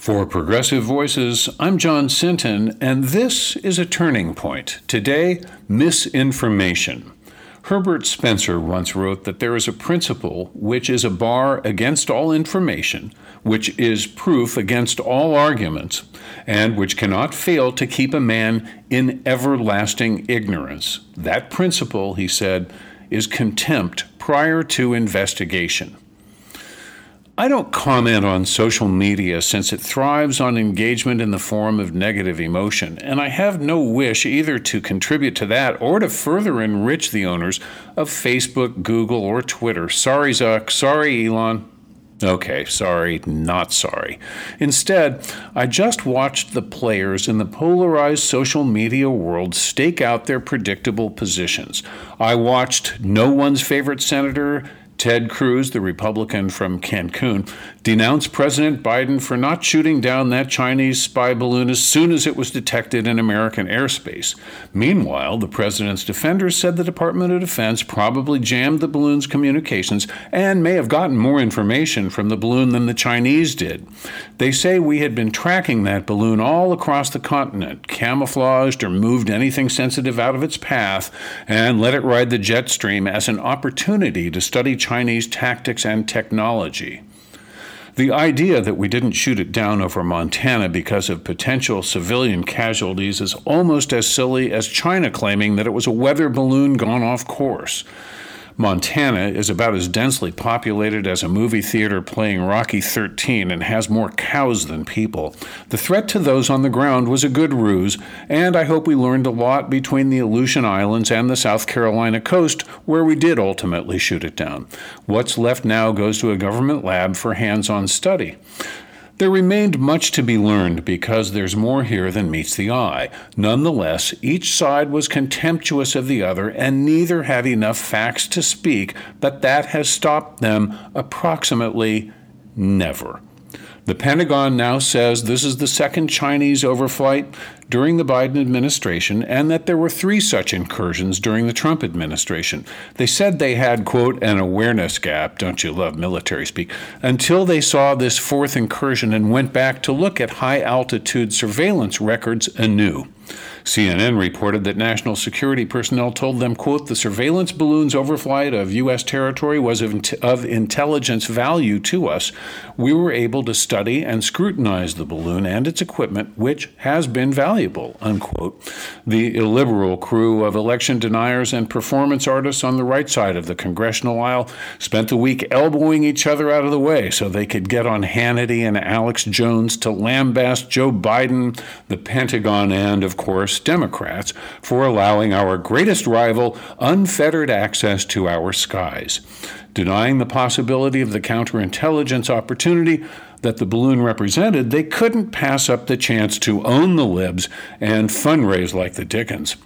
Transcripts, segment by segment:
For Progressive Voices, I'm John Sinton, and this is a turning point. Today, misinformation. Herbert Spencer once wrote that there is a principle which is a bar against all information, which is proof against all arguments, and which cannot fail to keep a man in everlasting ignorance. That principle, he said, is contempt prior to investigation. I don't comment on social media since it thrives on engagement in the form of negative emotion, and I have no wish either to contribute to that or to further enrich the owners of Facebook, Google, or Twitter. Sorry, Zuck. Sorry, Elon. Okay, sorry, not sorry. Instead, I just watched the players in the polarized social media world stake out their predictable positions. I watched no one's favorite senator Ted Cruz, the Republican from Cancun, denounced President Biden for not shooting down that Chinese spy balloon as soon as it was detected in American airspace. Meanwhile, the president's defenders said the Department of Defense probably jammed the balloon's communications and may have gotten more information from the balloon than the Chinese did. They say we had been tracking that balloon all across the continent, camouflaged or moved anything sensitive out of its path, and let it ride the jet stream as an opportunity to study Chinese tactics and technology. The idea that we didn't shoot it down over Montana because of potential civilian casualties is almost as silly as China claiming that it was a weather balloon gone off course. Montana is about as densely populated as a movie theater playing Rocky 13 and has more cows than people. The threat to those on the ground was a good ruse, and I hope we learned a lot between the Aleutian Islands and the South Carolina coast, where we did ultimately shoot it down. What's left now goes to a government lab for hands on study. There remained much to be learned because there's more here than meets the eye. Nonetheless, each side was contemptuous of the other, and neither had enough facts to speak, but that has stopped them approximately never. The Pentagon now says this is the second Chinese overflight during the Biden administration and that there were three such incursions during the Trump administration. They said they had, quote, an awareness gap, don't you love military speak, until they saw this fourth incursion and went back to look at high altitude surveillance records anew. CNN reported that national security personnel told them, quote, the surveillance balloon's overflight of U.S. territory was of, of intelligence value to us. We were able to study and scrutinize the balloon and its equipment, which has been valuable, unquote. The illiberal crew of election deniers and performance artists on the right side of the congressional aisle spent the week elbowing each other out of the way so they could get on Hannity and Alex Jones to lambaste Joe Biden, the Pentagon, and, of course, Democrats for allowing our greatest rival unfettered access to our skies, denying the possibility of the counterintelligence opportunity that the balloon represented, they couldn't pass up the chance to own the libs and fundraise like the Dickens.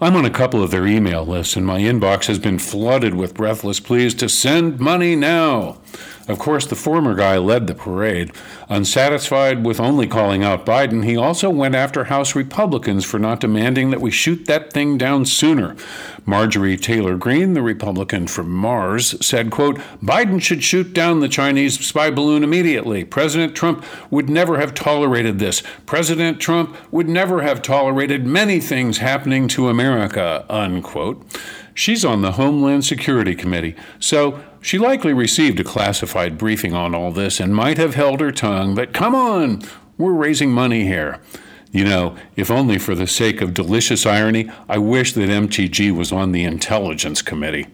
I'm on a couple of their email lists, and my inbox has been flooded with breathless pleas to send money now. Of course, the former guy led the parade. Unsatisfied with only calling out Biden, he also went after House Republicans for not demanding that we shoot that thing down sooner. Marjorie Taylor Greene, the Republican from Mars, said, quote, Biden should shoot down the Chinese spy balloon immediately. President Trump would never have tolerated this. President Trump would never have tolerated many things happening to America, unquote. She's on the Homeland Security Committee, so she likely received a classified briefing on all this and might have held her tongue, but come on, we're raising money here. You know, if only for the sake of delicious irony, I wish that MTG was on the Intelligence Committee.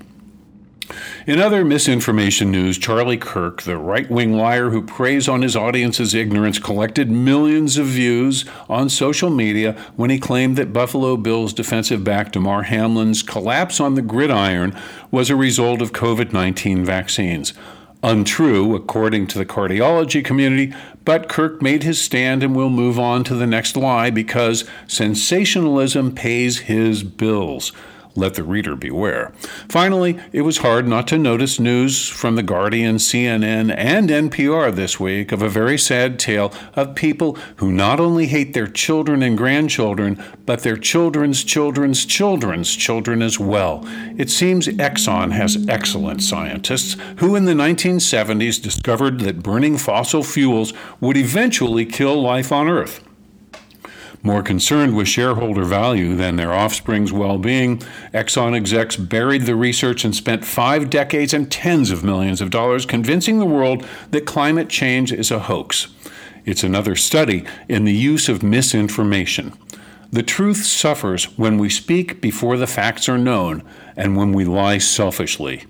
In other misinformation news, Charlie Kirk, the right wing liar who preys on his audience's ignorance, collected millions of views on social media when he claimed that Buffalo Bills defensive back Damar Hamlin's collapse on the gridiron was a result of COVID 19 vaccines. Untrue, according to the cardiology community, but Kirk made his stand and will move on to the next lie because sensationalism pays his bills. Let the reader beware. Finally, it was hard not to notice news from The Guardian, CNN, and NPR this week of a very sad tale of people who not only hate their children and grandchildren, but their children's children's children's children as well. It seems Exxon has excellent scientists who, in the 1970s, discovered that burning fossil fuels would eventually kill life on Earth. More concerned with shareholder value than their offspring's well being, Exxon execs buried the research and spent five decades and tens of millions of dollars convincing the world that climate change is a hoax. It's another study in the use of misinformation. The truth suffers when we speak before the facts are known and when we lie selfishly.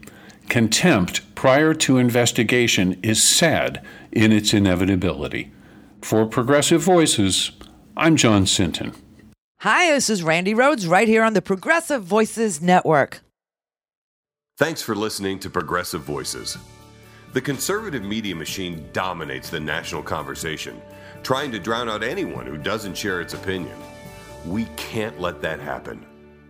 Contempt prior to investigation is sad in its inevitability. For Progressive Voices, I'm John Sinton. Hi, this is Randi Rhodes right here on the Progressive Voices Network. Thanks for listening to Progressive Voices. The conservative media machine dominates the national conversation, trying to drown out anyone who doesn't share its opinion. We can't let that happen.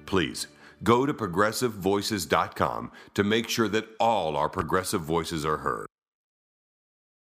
Please go to progressivevoices.com to make sure that all our progressive voices are heard.